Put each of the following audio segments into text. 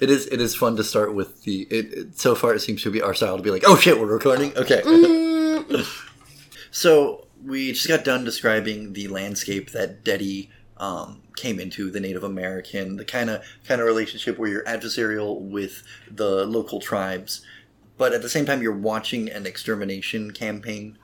It is it is fun to start with the it, it so far it seems to be our style to be like, "Oh shit, we're recording." Okay. so, we just got done describing the landscape that Deady um, came into the Native American, the kind of kind of relationship where you're adversarial with the local tribes, but at the same time you're watching an extermination campaign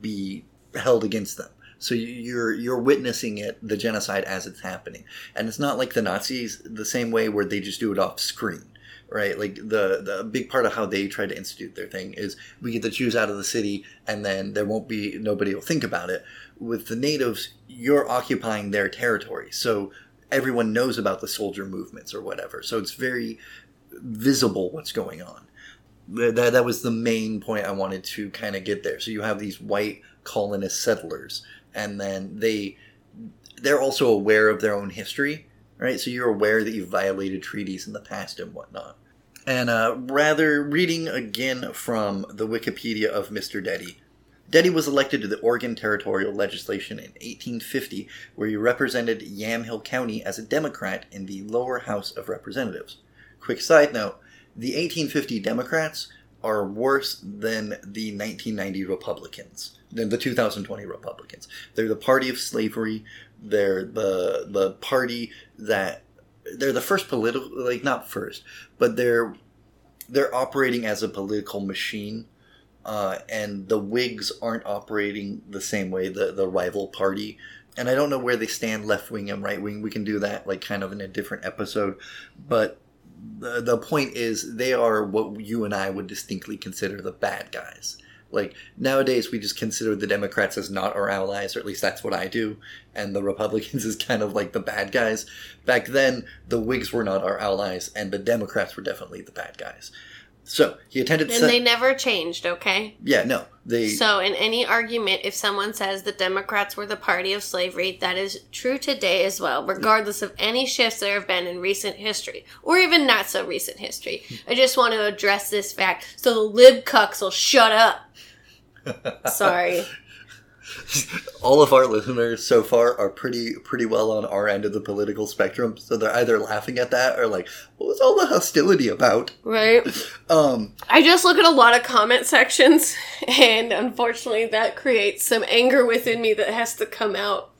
be held against them. So you're you're witnessing it, the genocide as it's happening, and it's not like the Nazis the same way where they just do it off screen, right? Like the the big part of how they try to institute their thing is we get the Jews out of the city, and then there won't be nobody will think about it. With the natives, you're occupying their territory, so everyone knows about the soldier movements or whatever. So it's very visible what's going on. That, that was the main point I wanted to kind of get there. So you have these white colonist settlers and then they they're also aware of their own history, right? So you're aware that you've violated treaties in the past and whatnot. And uh, rather, reading again from the Wikipedia of Mr. Deady, Deady was elected to the Oregon Territorial Legislation in 1850, where he represented Yamhill County as a Democrat in the lower House of Representatives. Quick side note the 1850 Democrats are worse than the 1990 Republicans than the 2020 Republicans. They're the party of slavery. They're the the party that they're the first political like not first, but they're they're operating as a political machine. Uh, and the Whigs aren't operating the same way the the rival party and I don't know where they stand left wing and right wing. We can do that like kind of in a different episode, but the the point is they are what you and I would distinctly consider the bad guys. Like nowadays, we just consider the Democrats as not our allies, or at least that's what I do, and the Republicans is kind of like the bad guys. Back then, the Whigs were not our allies, and the Democrats were definitely the bad guys. So he attended. And se- they never changed, okay? Yeah, no. They So in any argument, if someone says the Democrats were the party of slavery, that is true today as well, regardless of any shifts there have been in recent history, or even not so recent history. I just want to address this fact so the lib cucks will shut up. Sorry. all of our listeners so far are pretty pretty well on our end of the political spectrum so they're either laughing at that or like what was all the hostility about Right. um I just look at a lot of comment sections, and unfortunately, that creates some anger within me that has to come out.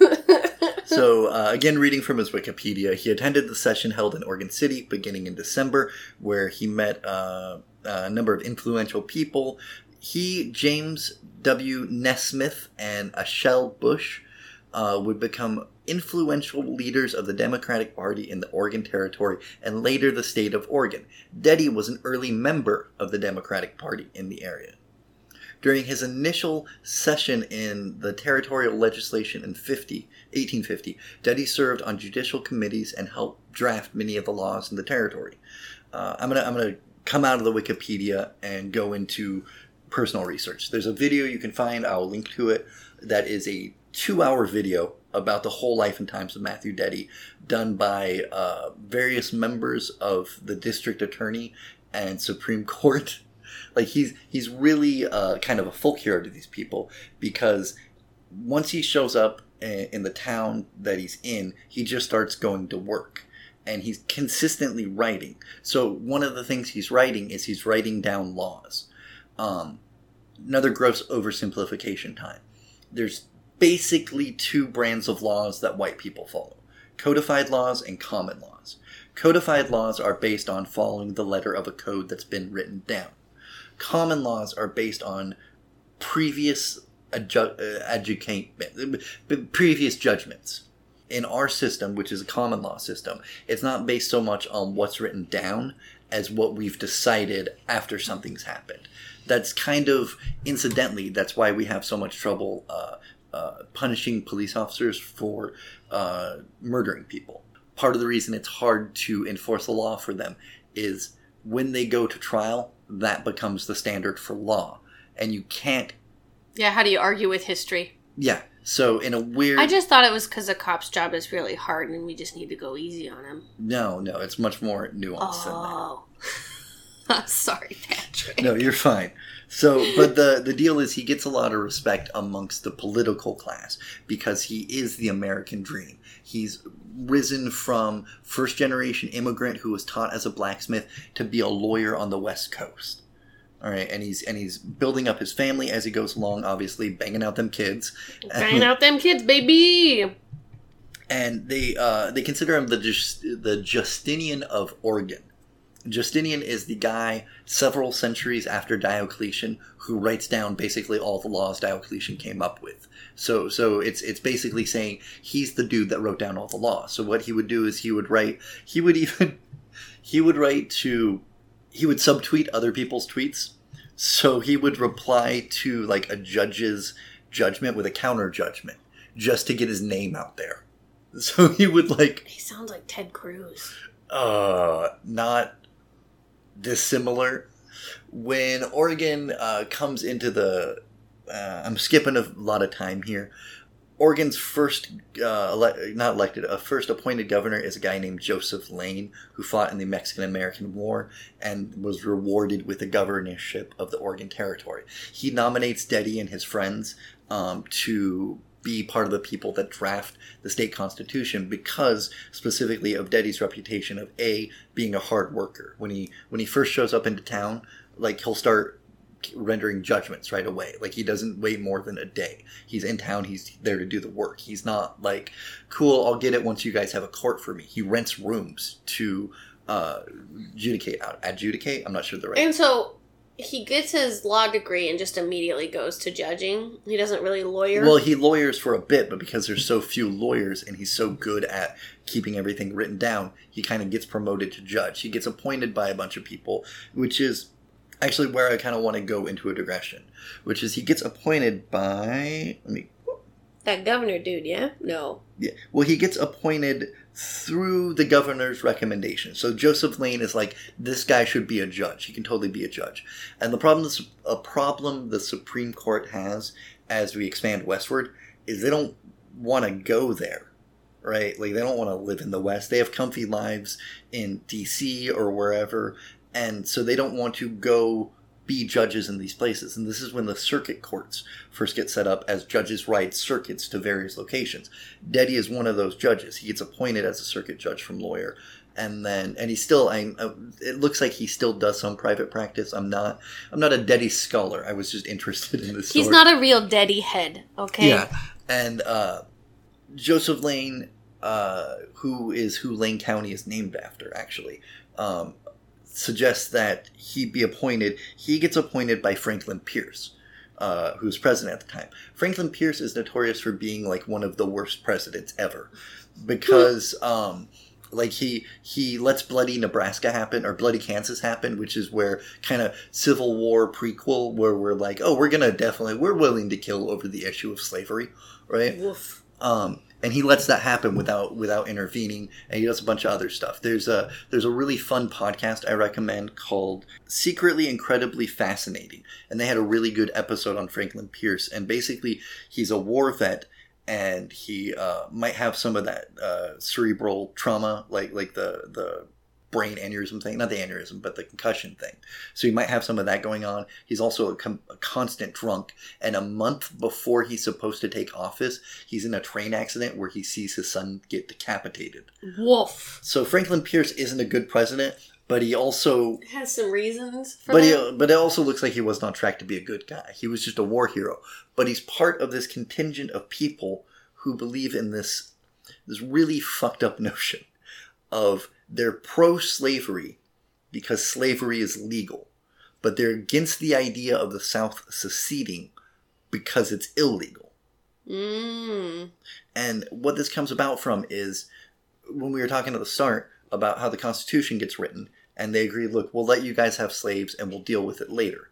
so uh, again reading from his wikipedia he attended the session held in oregon city beginning in december where he met uh, a number of influential people he james w. Nesmith and Asahel Bush uh, would become influential leaders of the democratic party in the oregon territory and later the state of oregon. Deady was an early member of the democratic party in the area. During his initial session in the territorial legislation in 50, 1850, Deady served on judicial committees and helped draft many of the laws in the territory. Uh, I'm gonna I'm gonna come out of the Wikipedia and go into personal research. There's a video you can find. I'll link to it. That is a two-hour video about the whole life and times of Matthew Deady, done by uh, various members of the district attorney and Supreme Court like he's he's really uh, kind of a folk hero to these people because once he shows up in the town that he's in, he just starts going to work and he's consistently writing. So one of the things he's writing is he's writing down laws. Um, another gross oversimplification time. There's basically two brands of laws that white people follow codified laws and common laws. Codified laws are based on following the letter of a code that's been written down common laws are based on previous adju- uh, educate previous judgments in our system which is a common law system it's not based so much on what's written down as what we've decided after something's happened that's kind of incidentally that's why we have so much trouble uh, uh, punishing police officers for uh, murdering people part of the reason it's hard to enforce the law for them is when they go to trial that becomes the standard for law. And you can't. Yeah, how do you argue with history? Yeah. So, in a weird. I just thought it was because a cop's job is really hard and we just need to go easy on him. No, no, it's much more nuanced than that. oh. Sorry, Patrick. No, you're fine. So, but the the deal is he gets a lot of respect amongst the political class because he is the American dream. He's risen from first generation immigrant who was taught as a blacksmith to be a lawyer on the West Coast. All right, and he's and he's building up his family as he goes along. Obviously, banging out them kids. Banging out them kids, baby. and they uh, they consider him the Just, the Justinian of Oregon. Justinian is the guy several centuries after Diocletian who writes down basically all the laws Diocletian came up with. So so it's it's basically saying he's the dude that wrote down all the laws. So what he would do is he would write he would even he would write to he would subtweet other people's tweets. So he would reply to like a judge's judgment with a counter judgment just to get his name out there. So he would like He sounds like Ted Cruz. uh not dissimilar when Oregon uh, comes into the uh, I'm skipping a lot of time here. Oregon's first, uh, ele- not elected, a first appointed governor is a guy named Joseph Lane, who fought in the Mexican American War and was rewarded with the governorship of the Oregon Territory. He nominates Deady and his friends um, to be part of the people that draft the state constitution because specifically of Deady's reputation of a being a hard worker. When he when he first shows up into town, like he'll start rendering judgments right away. Like he doesn't wait more than a day. He's in town. He's there to do the work. He's not like, cool. I'll get it once you guys have a court for me. He rents rooms to uh, adjudicate. Adjudicate. I'm not sure the right. And so he gets his law degree and just immediately goes to judging. He doesn't really lawyer. Well, he lawyers for a bit, but because there's so few lawyers and he's so good at keeping everything written down, he kind of gets promoted to judge. He gets appointed by a bunch of people, which is actually where I kind of want to go into a digression, which is he gets appointed by let me that governor dude, yeah? No. yeah, well he gets appointed through the governor's recommendation. So Joseph Lane is like this guy should be a judge. He can totally be a judge. And the problem is a problem the Supreme Court has as we expand westward is they don't want to go there. Right? Like they don't want to live in the west. They have comfy lives in DC or wherever and so they don't want to go be judges in these places. And this is when the circuit courts first get set up as judges ride circuits to various locations. Deady is one of those judges. He gets appointed as a circuit judge from lawyer. And then, and he still, I, it looks like he still does some private practice. I'm not, I'm not a Deady scholar. I was just interested in this. He's story. not a real Deady head, okay? Yeah, and uh, Joseph Lane, uh, who is who Lane County is named after, actually, um, suggests that he be appointed. He gets appointed by Franklin Pierce, uh, who's president at the time. Franklin Pierce is notorious for being like one of the worst presidents ever, because. um, like he he lets bloody nebraska happen or bloody kansas happen which is where kind of civil war prequel where we're like oh we're gonna definitely we're willing to kill over the issue of slavery right Woof. um, and he lets that happen without without intervening and he does a bunch of other stuff. There's a there's a really fun podcast i recommend called secretly incredibly fascinating and they had a really good episode on franklin pierce. And basically he's a war vet and he uh, might have some of that uh, cerebral trauma like like the the brain aneurysm thing not the aneurysm but the concussion thing so he might have some of that going on he's also a, com- a constant drunk and a month before he's supposed to take office he's in a train accident where he sees his son get decapitated Woof. so franklin pierce isn't a good president but he also Has some reasons for but that. he, but it also looks like he wasn't on track to be a good guy. He was just a war hero. But he's part of this contingent of people who believe in this this really fucked up notion of they're pro slavery because slavery is legal, but they're against the idea of the South seceding because it's illegal. Mm. And what this comes about from is when we were talking at the start about how the Constitution gets written, and they agree, look, we'll let you guys have slaves and we'll deal with it later.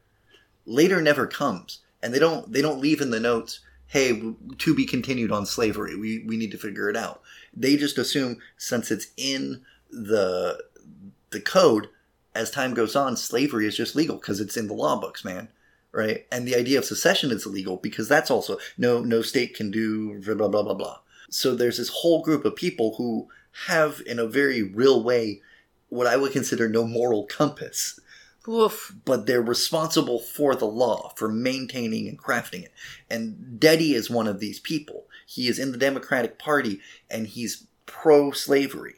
Later never comes, and they don't they don't leave in the notes, hey, to be continued on slavery. We we need to figure it out. They just assume since it's in the the code, as time goes on, slavery is just legal because it's in the law books, man right? And the idea of secession is illegal because that's also no no state can do blah blah blah blah. So there's this whole group of people who have, in a very real way, what I would consider no moral compass. Woof. but they're responsible for the law, for maintaining and crafting it. And Deady is one of these people. He is in the Democratic Party and he's pro slavery.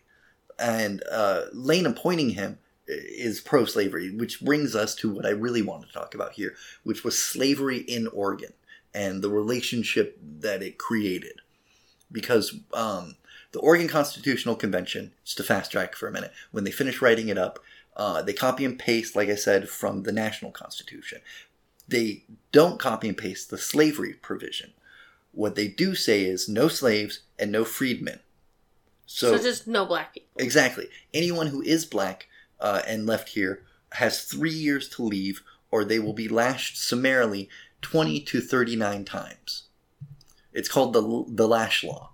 And uh, Lane appointing him is pro slavery, which brings us to what I really want to talk about here, which was slavery in Oregon and the relationship that it created. Because um, the Oregon Constitutional Convention, just to fast track for a minute, when they finish writing it up, uh, they copy and paste, like I said, from the national constitution. They don't copy and paste the slavery provision. What they do say is no slaves and no freedmen. So, So, just no black people. exactly, anyone who is black uh, and left here has three years to leave, or they will be lashed summarily twenty to thirty-nine times. It's called the the lash law.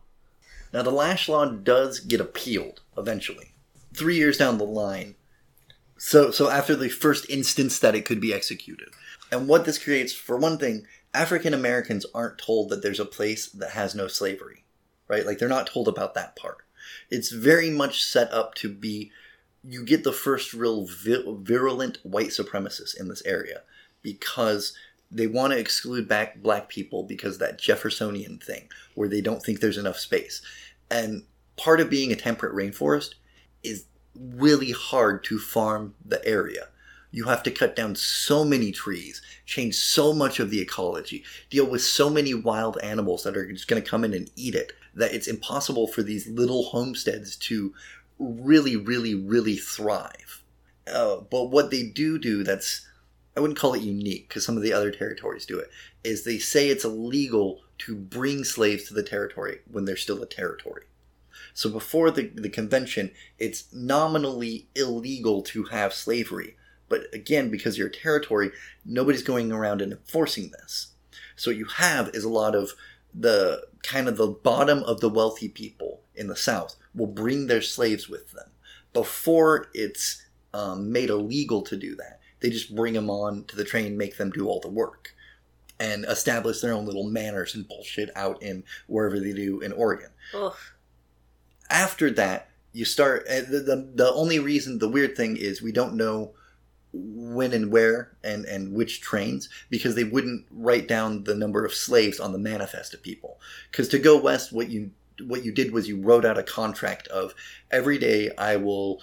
Now, the lash law does get appealed eventually, three years down the line. So, so after the first instance that it could be executed, and what this creates, for one thing, African Americans aren't told that there's a place that has no slavery, right? Like they're not told about that part. It's very much set up to be. You get the first real virulent white supremacists in this area because they want to exclude back black people because that Jeffersonian thing where they don't think there's enough space. And part of being a temperate rainforest is really hard to farm the area. You have to cut down so many trees, change so much of the ecology, deal with so many wild animals that are just going to come in and eat it that it's impossible for these little homesteads to really, really, really thrive. Uh, but what they do do that's I wouldn't call it unique because some of the other territories do it, is they say it's illegal to bring slaves to the territory when they're still a territory. So before the, the convention, it's nominally illegal to have slavery. But again, because you're a territory, nobody's going around and enforcing this. So what you have is a lot of the kind of the bottom of the wealthy people in the South will bring their slaves with them. Before it's um, made illegal to do that, they just bring them on to the train, make them do all the work, and establish their own little manners and bullshit out in wherever they do in Oregon. Ugh. After that, you start. uh, The, the, the only reason, the weird thing is, we don't know when and where and, and which trains because they wouldn't write down the number of slaves on the manifest of people. Because to go west, what you what you did was you wrote out a contract of every day I will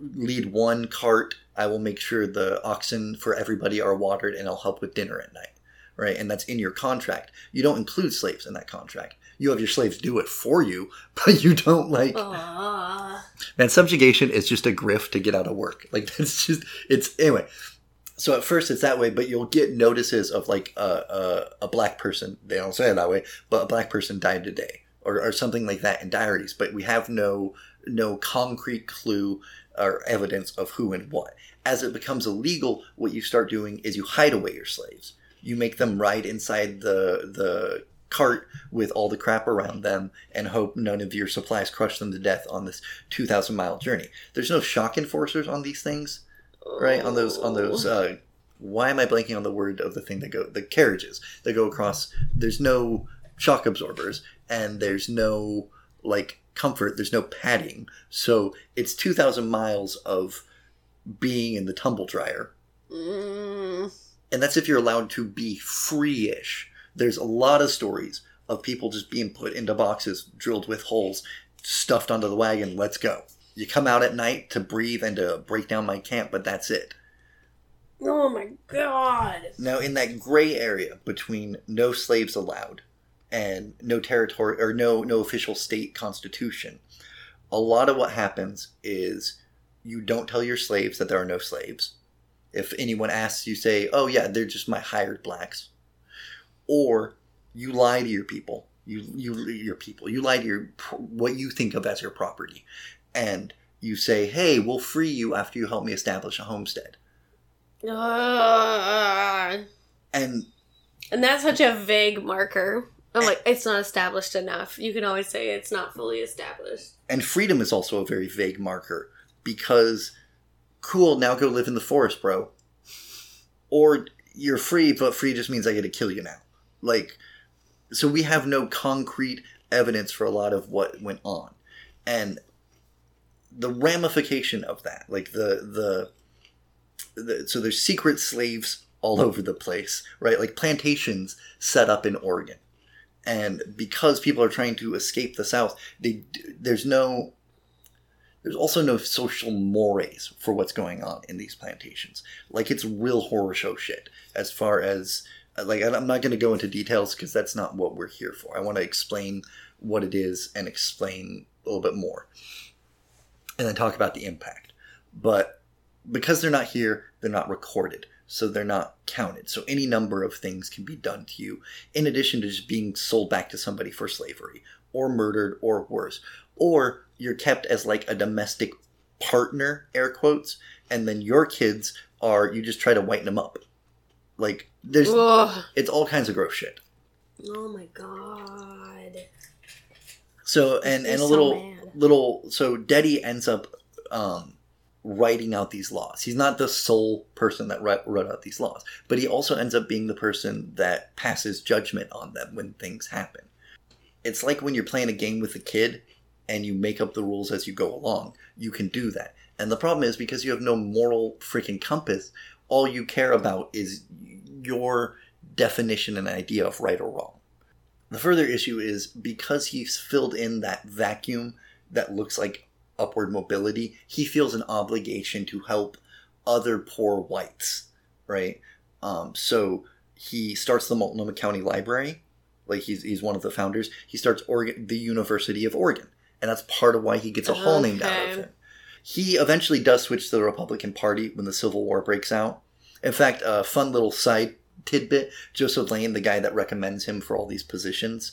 lead one cart. I will make sure the oxen for everybody are watered, and I'll help with dinner at night. Right, and that's in your contract. You don't include slaves in that contract. You have your slaves do it for you, but you don't like. Ah. Man, subjugation is just a grift to get out of work. Like that's just it's anyway. So at first it's that way, but you'll get notices of like a a, a black person. They don't say it that way, but a black person died today, or, or something like that in diaries. But we have no no concrete clue or evidence of who and what. As it becomes illegal, what you start doing is you hide away your slaves. You make them ride inside the the cart with all the crap around them and hope none of your supplies crush them to death on this 2000 mile journey. There's no shock enforcers on these things, right? On those on those uh why am I blanking on the word of the thing that go the carriages that go across there's no shock absorbers and there's no like comfort, there's no padding. So it's 2000 miles of being in the tumble dryer Mm. and that's if you're allowed to be free-ish. There's a lot of stories of people just being put into boxes drilled with holes, stuffed onto the wagon. Let's go. You come out at night to breathe and to break down my camp, but that's it. Oh my god. Now, in that gray area between no slaves allowed and no territory or no no official state constitution, a lot of what happens is you don't tell your slaves that there are no slaves. If anyone asks, you say, "Oh yeah, they're just my hired blacks," or you lie to your people. You you your people. You lie to your what you think of as your property, and you say, "Hey, we'll free you after you help me establish a homestead." Ugh. And And that's such a vague marker. I'm like, it's not established enough. You can always say it's not fully established. And freedom is also a very vague marker because, cool, now go live in the forest, bro. Or you're free, but free just means I get to kill you now. Like, so we have no concrete evidence for a lot of what went on. And the ramification of that, like the, the, the, so there's secret slaves all over the place, right? Like plantations set up in Oregon, and because people are trying to escape the South, they there's no there's also no social mores for what's going on in these plantations. Like it's real horror show shit. As far as like, I'm not going to go into details because that's not what we're here for. I want to explain what it is and explain a little bit more, and then talk about the impact. But because they're not here, they're not recorded, so they're not counted. So any number of things can be done to you, in addition to just being sold back to somebody for slavery, or murdered, or worse, or you're kept as like a domestic partner, air quotes, and then your kids are you just try to whiten them up. Like there's Ugh. it's all kinds of gross shit. Oh my god. So and They're and a so little mad. little so Deady ends up um writing out these laws. He's not the sole person that wrote, wrote out these laws, but he also ends up being the person that passes judgment on them when things happen. It's like when you're playing a game with a kid and you make up the rules as you go along. You can do that. And the problem is because you have no moral freaking compass, all you care about is your definition and idea of right or wrong. The further issue is because he's filled in that vacuum that looks like upward mobility, he feels an obligation to help other poor whites, right? Um, so he starts the Multnomah County Library, like he's, he's one of the founders. He starts Oregon, the University of Oregon, and that's part of why he gets a hall named out of him. He eventually does switch to the Republican Party when the Civil War breaks out. In fact, a fun little side tidbit Joseph Lane, the guy that recommends him for all these positions,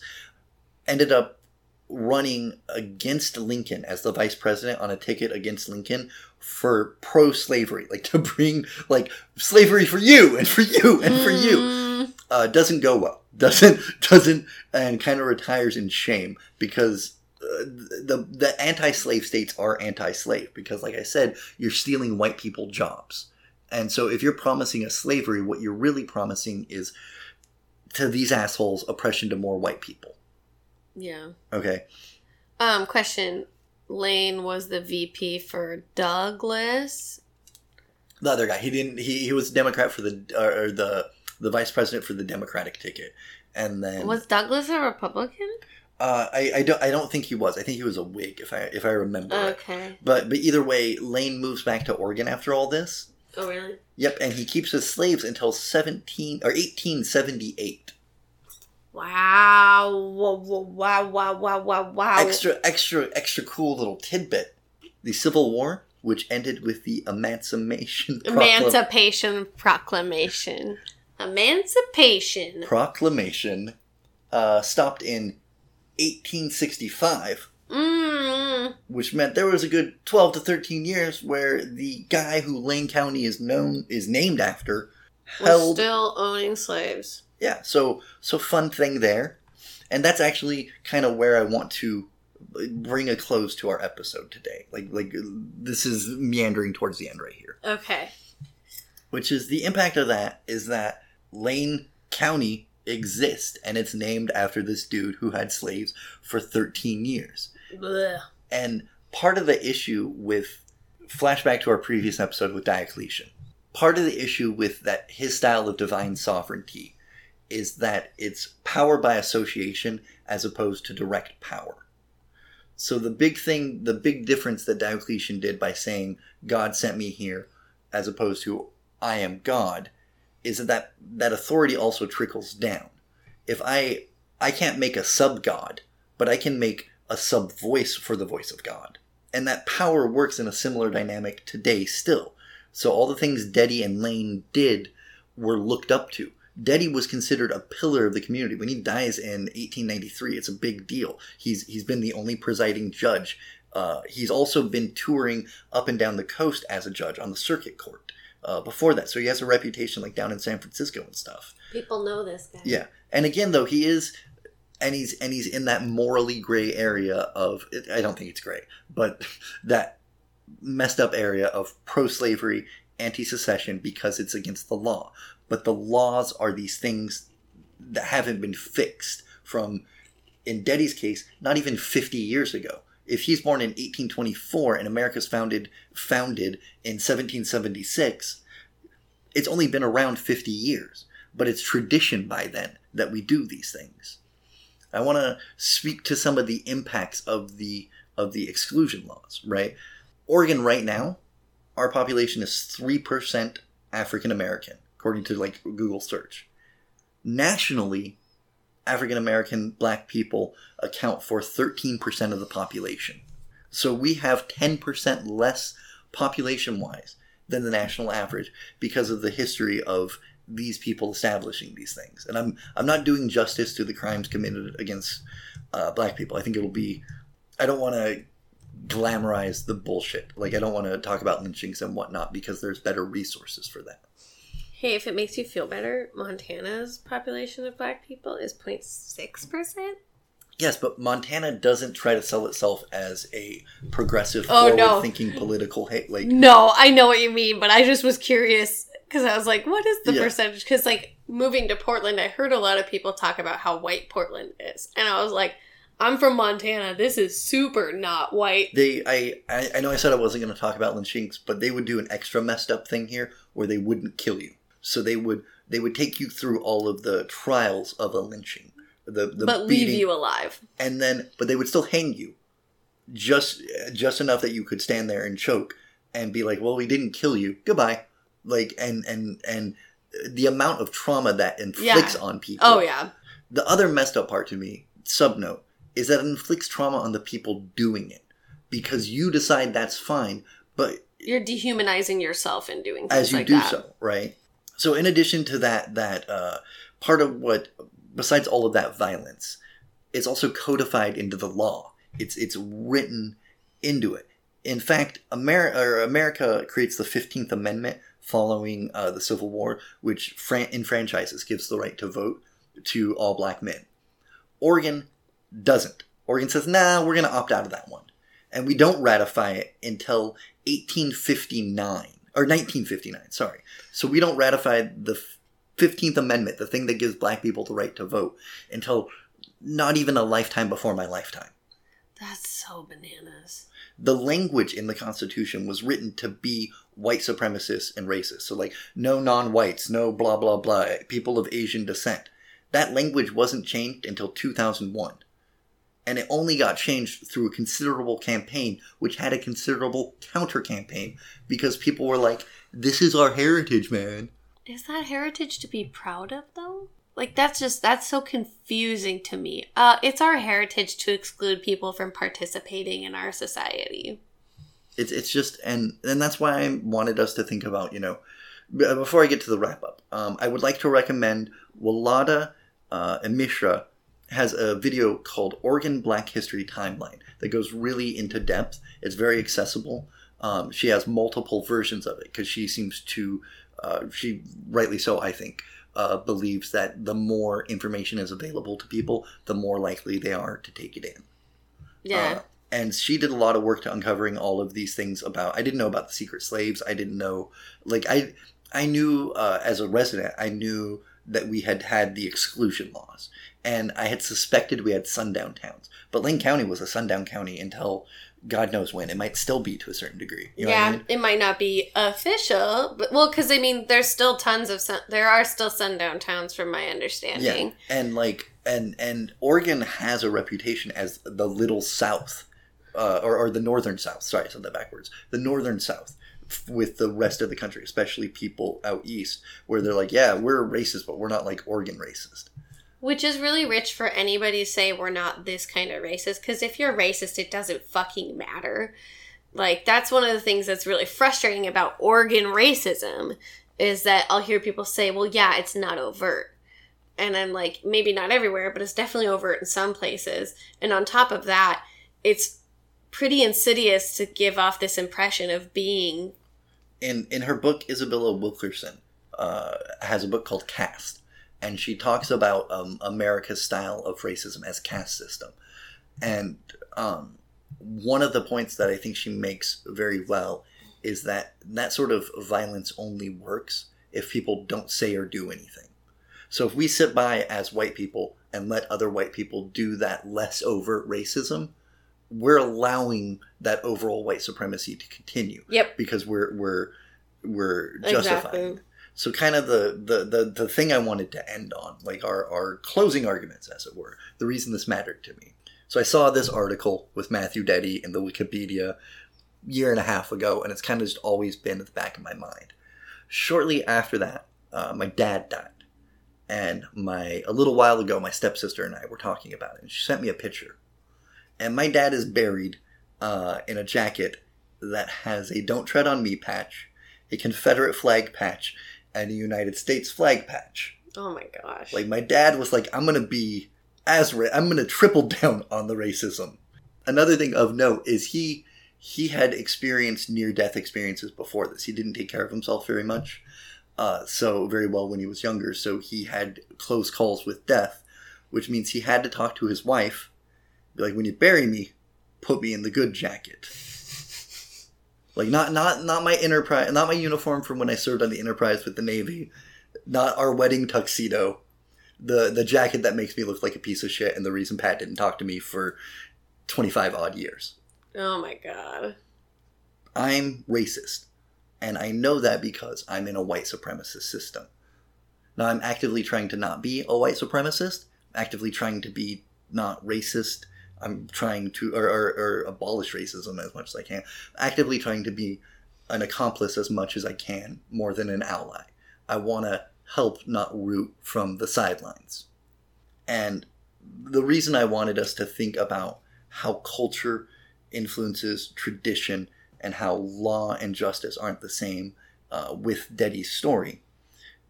ended up running against Lincoln as the vice president on a ticket against Lincoln for pro slavery, like to bring like slavery for you and for you and for you. Mm, Uh, doesn't go well. Doesn't doesn't and kind of retires in shame because the the anti-slave states are anti-slave because like I said, you're stealing white people jobs. And so if you're promising a slavery, what you're really promising is to these assholes oppression to more white people. Yeah. Okay. Um, question. Lane was the VP for Douglas. The other guy, he didn't. He, he was Democrat for the or the the vice president for the Democratic ticket, and then Was Douglas a Republican? Uh, I I don't I don't think he was. I think he was a Whig if I if I remember. Okay. But but either way, Lane moves back to Oregon after all this. Oh, really? Yep, and he keeps his slaves until seventeen or eighteen seventy eight. Wow. Wow, wow, wow, wow, wow, wow. Extra extra extra cool little tidbit: the Civil War, which ended with the Emancipation Emancipation Proclamation. Emancipation. Proclamation, uh, stopped in eighteen sixty five. Mm. which meant there was a good 12 to 13 years where the guy who Lane County is known is named after Was held still owning slaves. yeah so so fun thing there and that's actually kind of where I want to bring a close to our episode today like like this is meandering towards the end right here Okay. which is the impact of that is that Lane County exists and it's named after this dude who had slaves for 13 years Blech. And part of the issue with flashback to our previous episode with Diocletian, part of the issue with that his style of divine sovereignty is that it's power by association as opposed to direct power. So the big thing, the big difference that Diocletian did by saying God sent me here as opposed to I am God is that that, that authority also trickles down. If I I can't make a sub god, but I can make a sub voice for the voice of God. And that power works in a similar dynamic today still. So all the things Deady and Lane did were looked up to. Deady was considered a pillar of the community. When he dies in 1893, it's a big deal. He's he's been the only presiding judge. Uh, he's also been touring up and down the coast as a judge on the circuit court uh, before that. So he has a reputation like down in San Francisco and stuff. People know this guy. Yeah, and again though he is, and he's and he's in that morally gray area of I don't think it's gray, but that messed up area of pro-slavery, anti-secession because it's against the law. But the laws are these things that haven't been fixed from, in Deady's case, not even 50 years ago. If he's born in 1824 and America's founded founded in 1776, it's only been around 50 years, but it's tradition by then that we do these things. I want to speak to some of the impacts of the of the exclusion laws, right? Oregon right now, our population is 3% African American, according to like Google search. Nationally, African American black people account for 13% of the population. So we have 10% less population wise than the national average because of the history of these people establishing these things. And I'm I'm not doing justice to the crimes committed against uh, black people. I think it'll be I don't want to glamorize the bullshit. Like I don't want to talk about lynchings and whatnot because there's better resources for that. Hey, if it makes you feel better, Montana's population of black people is 0.6%. Yes, but Montana doesn't try to sell itself as a progressive, Oh, no. forward-thinking political hate. Like No, I know what you mean, but I just was curious because I was like, what is the Yeah. percentage? Because, like, moving to Portland, I heard a lot of people talk about how white Portland is. And I was like, I'm from Montana. This is super not white. they, I, I, I know I said I wasn't going to talk about lynchings, but they would do an extra messed up thing here where they wouldn't kill you. So they would, they would take you through all of the trials of a lynching, the the but leave you alive. and then, but they would still hang you, just just enough that you could stand there and choke and be like, well, we didn't kill you, goodbye. Like, and and and the amount of trauma that inflicts Yeah. on people. Oh, yeah. The other messed up part to me, sub note is that it inflicts trauma on the people doing it because you decide that's fine, but You're dehumanizing yourself in doing things as you like do that. so, right? So, in addition to that, that uh, part of what, besides all of that violence, it's also codified into the law. It's it's written into it. In fact, America, or America creates the Fifteenth Amendment following uh, the Civil War, which fran- enfranchises, gives the right to vote to all black men. Oregon doesn't. Oregon says, "Nah, we're going to opt out of that one," and we don't ratify it until 1859 or 1959. Sorry, so we don't ratify the Fifteenth Amendment, the thing that gives black people the right to vote, until not even a lifetime before my lifetime. That's so bananas. The language in the Constitution was written to be white supremacist and racist. So, like, no non whites, no blah, blah, blah, people of Asian descent. That language wasn't changed until 2001. And it only got changed through a considerable campaign, which had a considerable counter campaign, because people were like, this is our heritage, man. Is that heritage to be proud of, though? Like, that's just, that's so confusing to me. Uh, it's our heritage to exclude people from participating in our society. it's it's just and and that's why I wanted us to think about you know before I get to the wrap up, um, I would like to recommend Walidah uh, Imarisha has a video called Oregon Black History Timeline that goes really into depth. It's very accessible. Um, she has multiple versions of it because she seems to, uh, she rightly so, I think, uh, believes that the more information is available to people, the more likely they are to take it in. Yeah. Uh, and she did a lot of work to uncovering all of these things about. I didn't know about the secret slaves. I didn't know, like I, I knew uh, as a resident, I knew that we had had the exclusion laws, and I had suspected we had sundown towns. But Lane County was a sundown county until God knows when. It might still be to a certain degree. You know yeah, I mean? it might not be official, but well, because I mean, there's still tons of sun- there are still sundown towns, from my understanding. Yeah, and like and and Oregon has a reputation as the little South, uh, or or the Northern South. Sorry, I said that backwards. The Northern South with the rest of the country, especially people out east, where they're like, yeah, we're racist, but we're not like Oregon racist. Which is really rich for anybody to say we're not this kind of racist, because if you're racist, it doesn't fucking matter. Like, that's one of the things that's really frustrating about Oregon racism is that I'll hear people say, well, yeah, it's not overt. And I'm like, maybe not everywhere, but it's definitely overt in some places. And on top of that, it's pretty insidious to give off this impression of being in in her book isabella wilkerson uh, has a book called caste and she talks about um, america's style of racism as caste system and um, one of the points that i think she makes very well is that that sort of violence only works if people don't say or do anything so if we sit by as white people and let other white people do that less overt racism we're allowing that overall white supremacy to continue Yep. because we're we're we're justifying. Exactly. So kind of the, the, the, the thing I wanted to end on, like our, our closing arguments, as it were, the reason this mattered to me. So I saw this article with Matthew Deady in the Wikipedia year and a half ago, and it's kind of just always been at the back of my mind. Shortly after that, uh, my dad died. And my a little while ago, my stepsister and I were talking about it, and she sent me a picture. And my dad is buried uh, in a jacket that has a "Don't Tread on Me" patch, a Confederate flag patch, and a United States flag patch. Oh my gosh! Like my dad was like, "I'm gonna be as ra- I'm gonna triple down on the racism." Another thing of note is he he had experienced near death experiences before this. He didn't take care of himself very much uh, so very well when he was younger. So he had close calls with death, which means he had to talk to his wife, like, "When you bury me, put me in the good jacket." Like not not not my enterprise, not my uniform from when I served on the Enterprise with the Navy, not our wedding tuxedo, the the jacket that makes me look like a piece of shit, and the reason Pat didn't talk to me for twenty five odd years. Oh my god. I'm racist. And I know that because I'm in a white supremacist system. Now, I'm actively trying to not be a white supremacist, actively trying to be not racist. I'm trying to, or, or, or abolish racism as much as I can. Actively trying to be an accomplice as much as I can, more than an ally. I want to help, not root from the sidelines. And the reason I wanted us to think about how culture influences tradition and how law and justice aren't the same uh, with Deady's story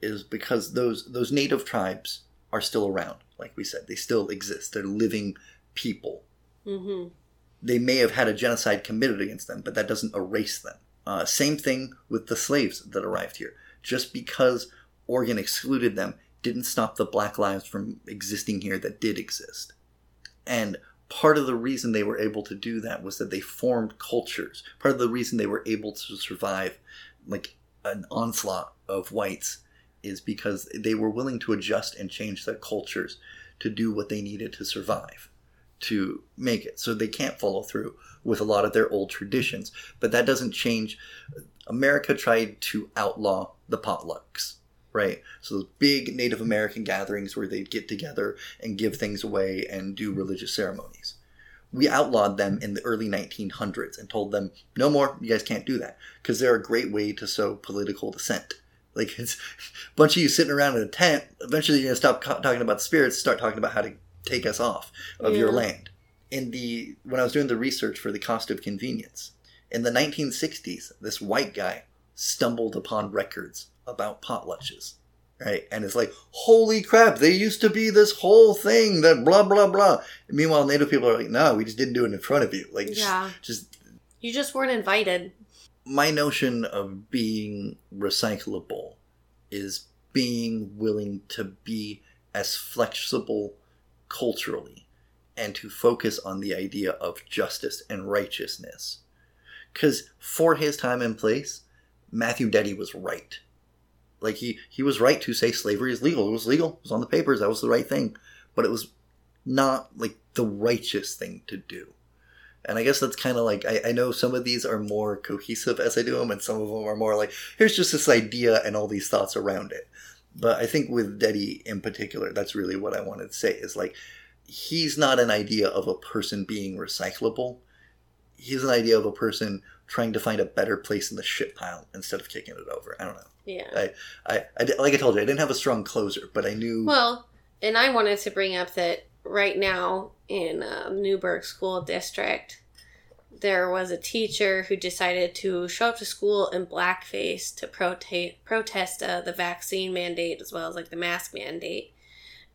is because those those native tribes are still around. Like we said, they still exist. They're living people. Mm-hmm. They may have had a genocide committed against them, but that doesn't erase them. Uh, same thing with the slaves that arrived here. Just because Oregon excluded them didn't stop the black lives from existing here that did exist. And part of the reason they were able to do that was that they formed cultures. Part of the reason they were able to survive like an onslaught of whites is because they were willing to adjust and change their cultures to do what they needed to survive to make it. So they can't follow through with a lot of their old traditions, but that doesn't change America tried to outlaw the potlatches right? So those big Native American gatherings where they'd get together and give things away and do religious ceremonies. We outlawed them in the early 1900s and told them, no more, you guys can't do that, because they're a great way to sow political dissent. Like it's a bunch of you sitting around in a tent. Eventually, you're gonna stop talking about spirits, start talking about how to take us off of yeah. your land. In the when I was doing the research for the cost of convenience in the 1960s, this white guy stumbled upon records about potlatches. Right? And it's like, holy crap, they used to be this whole thing that blah, blah, blah. And meanwhile, Native people are like, no, we just didn't do it in front of you. Like, yeah. just, just. You just weren't invited. My notion of being recyclable is being willing to be as flexible culturally and to focus on the idea of justice and righteousness. Because for his time and place, Matthew Deady was right. Like he he was right to say slavery is legal. It was legal. It was on the papers. That was the right thing. But it was not like the righteous thing to do. And I guess that's kind of like I, I know some of these are more cohesive as I do them, and some of them are more like here's just this idea and all these thoughts around it. But I think with Deady in particular, that's really what I wanted to say is like he's not an idea of a person being recyclable. He's an idea of a person trying to find a better place in the shit pile instead of kicking it over. I don't know. Yeah. I, I, I, like I told you, I didn't have a strong closer, but I knew. Well, and I wanted to bring up that right now in uh, Newberg School District, there was a teacher who decided to show up to school in blackface to protest protest uh, the vaccine mandate as well as like the mask mandate.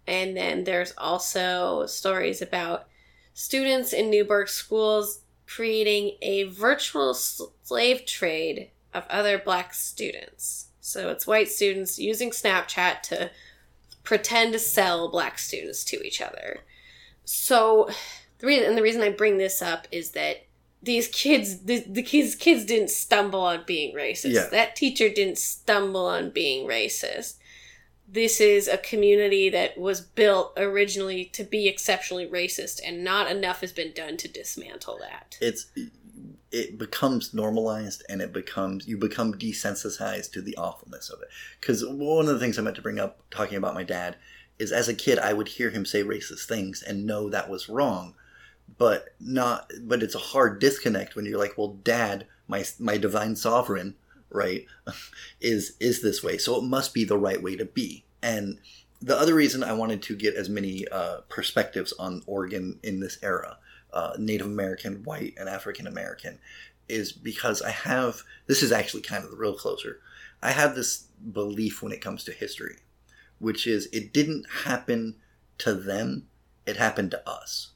And then there's also stories about students in Newberg schools creating a virtual slave trade of other black students. So it's white students using Snapchat to pretend to sell black students to each other. So the reason and the reason I bring this up is that these kids the, the kids kids didn't stumble on being racist. Yeah. That teacher didn't stumble on being racist. This is a community that was built originally to be exceptionally racist and not enough has been done to dismantle that. It's it becomes normalized and it becomes you become desensitized to the awfulness of it because one of the things i meant to bring up talking about my dad is as a kid i would hear him say racist things and know that was wrong but not but it's a hard disconnect when you're like well dad my my divine sovereign right is is this way. So it must be the right way to be. And the other reason i wanted to get as many uh, perspectives on oregon in this era uh, native american white and african american is because i have this is actually kind of the real closer. I have this belief when it comes to history which is it didn't happen to them it happened to us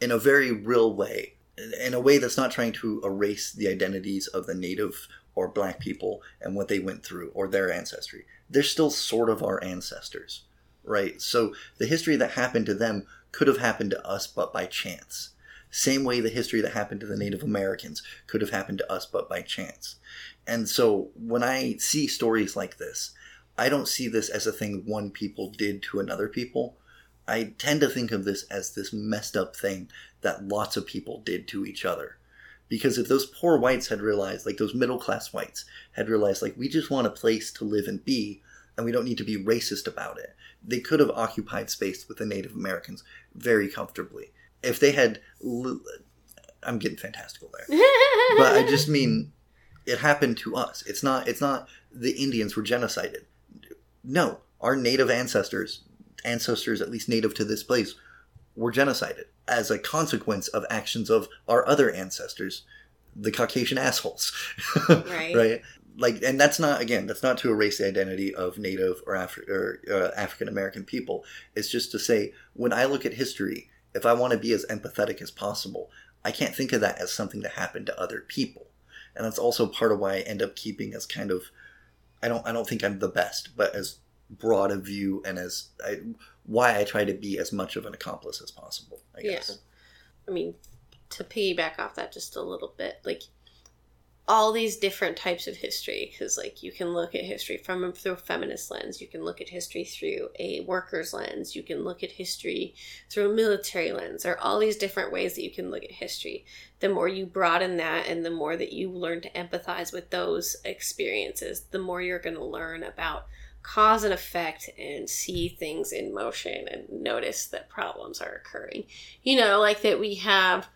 in a very real way in a way that's not trying to erase the identities of the native or black people and what they went through or their ancestry. They're still sort of our ancestors, right? So the history that happened to them could have happened to us, but by chance. Same way the history that happened to the Native Americans could have happened to us, but by chance. And so when I see stories like this, I don't see this as a thing one people did to another people. I tend to think of this as this messed up thing that lots of people did to each other. Because if those poor whites had realized, like those middle class whites had realized, like, we just want a place to live and be, and we don't need to be racist about it, they could have occupied space with the Native Americans very comfortably. If they had. Li- I'm getting fantastical there. but I just mean it happened to us. It's not it's not the Indians were genocided. No, our native ancestors, ancestors at least native to this place, were genocided as a consequence of actions of our other ancestors, the Caucasian assholes. Right. right? Like, and that's not again, that's not to erase the identity of Native or, Afri- or uh, African American people. It's just to say when I look at history, if I want to be as empathetic as possible, I can't think of that as something that happened to other people, and that's also part of why I end up keeping as kind of, I don't, I don't think I'm the best, but as broad a view and as I, why I try to be as much of an accomplice as possible. I Yeah. guess. I mean, to piggyback off that just a little bit, like all these different types of history, because like you can look at history from through a feminist lens, you can look at history through a workers lens, you can look at history through a military lens, or all these different ways that you can look at history. The more you broaden that, and the more that you learn to empathize with those experiences, the more you're going to learn about cause and effect and see things in motion and notice that problems are occurring. You know, like that we have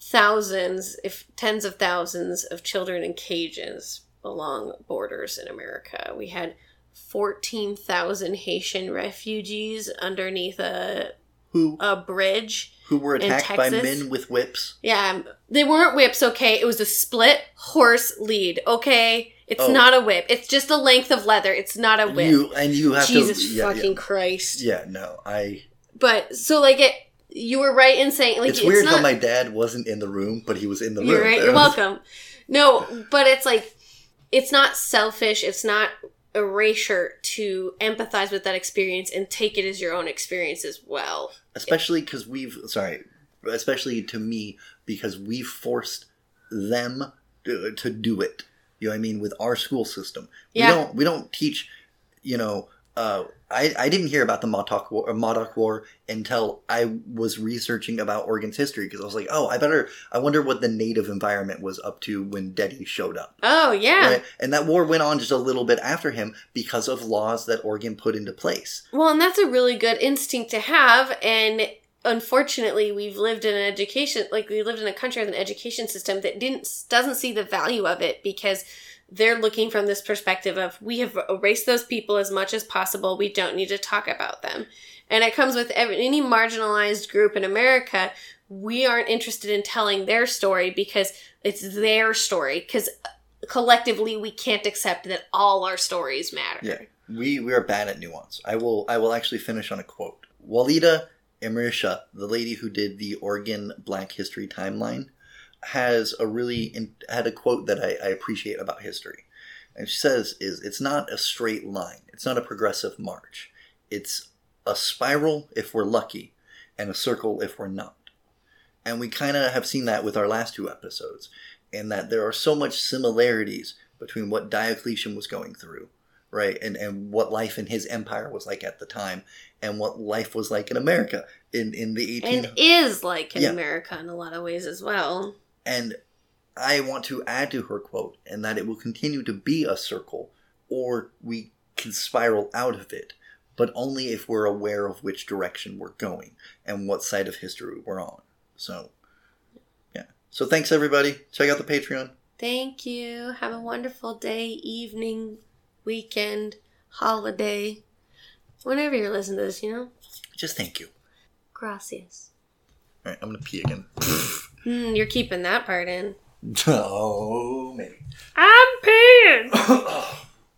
thousands, if tens of thousands of children in cages along borders in America. We had 14,000 Haitian refugees underneath a, Who a bridge. who were attacked by men with whips? Yeah, they weren't whips, okay? It was a split horse lead, okay? It's Oh. not a whip. It's just a length of leather. It's not a whip. You and you have Jesus to. Yeah, fucking yeah. Christ. yeah, no, I. But so like it you were right in saying like it's weird not, how my dad wasn't in the room, but he was in the You're room. right. You're welcome. No, but it's like it's not selfish. It's not erasure to empathize with that experience and take it as your own experience as well. especially because we've sorry especially to me because we've forced them to, to do it you know what i mean with our school system Yeah. we don't we don't teach you know uh, I, I didn't hear about the Modoc War, uh, Modoc War until I was researching about Oregon's history because I was like, oh, I better. I wonder what the native environment was up to when Deady showed up. Oh yeah. Right? And that war went on just a little bit after him because of laws that Oregon put into place. Well, and that's a really good instinct to have and unfortunately we've lived in an education like we lived in a country with an education system that didn't doesn't see the value of it because they're looking from this perspective of we have erased those people as much as possible we don't need to talk about them and it comes with every, any marginalized group in america we aren't interested in telling their story because it's their story because uh, collectively we can't accept that all our stories matter Yeah, we we are bad at nuance. I will I will actually finish on a quote. Walidah Imarisha, the lady who did the Oregon Black History timeline, has a really in, had a quote that I, I appreciate about history, and she says is it's not a straight line. It's not a progressive march. It's a spiral if we're lucky, and a circle if we're not. And we kind of have seen that with our last two episodes, in that there are so much similarities between what Diocletian was going through right and and what life in his empire was like at the time and what life was like in america in in the 18 and is like in Yeah. America in a lot of ways as well. and I want to add to her quote, and that it will continue to be a circle, or we can spiral out of it, but only if we're aware of which direction we're going and what side of history we're on. So, yeah. So thanks everybody. Check out the Patreon. Thank you. Have a wonderful day, evening, weekend, holiday. Whenever you're listening to this, you know? Just thank you. Gracias. All right, I'm gonna pee again. Hmm, you're keeping that part in. oh, maybe. I'm peeing!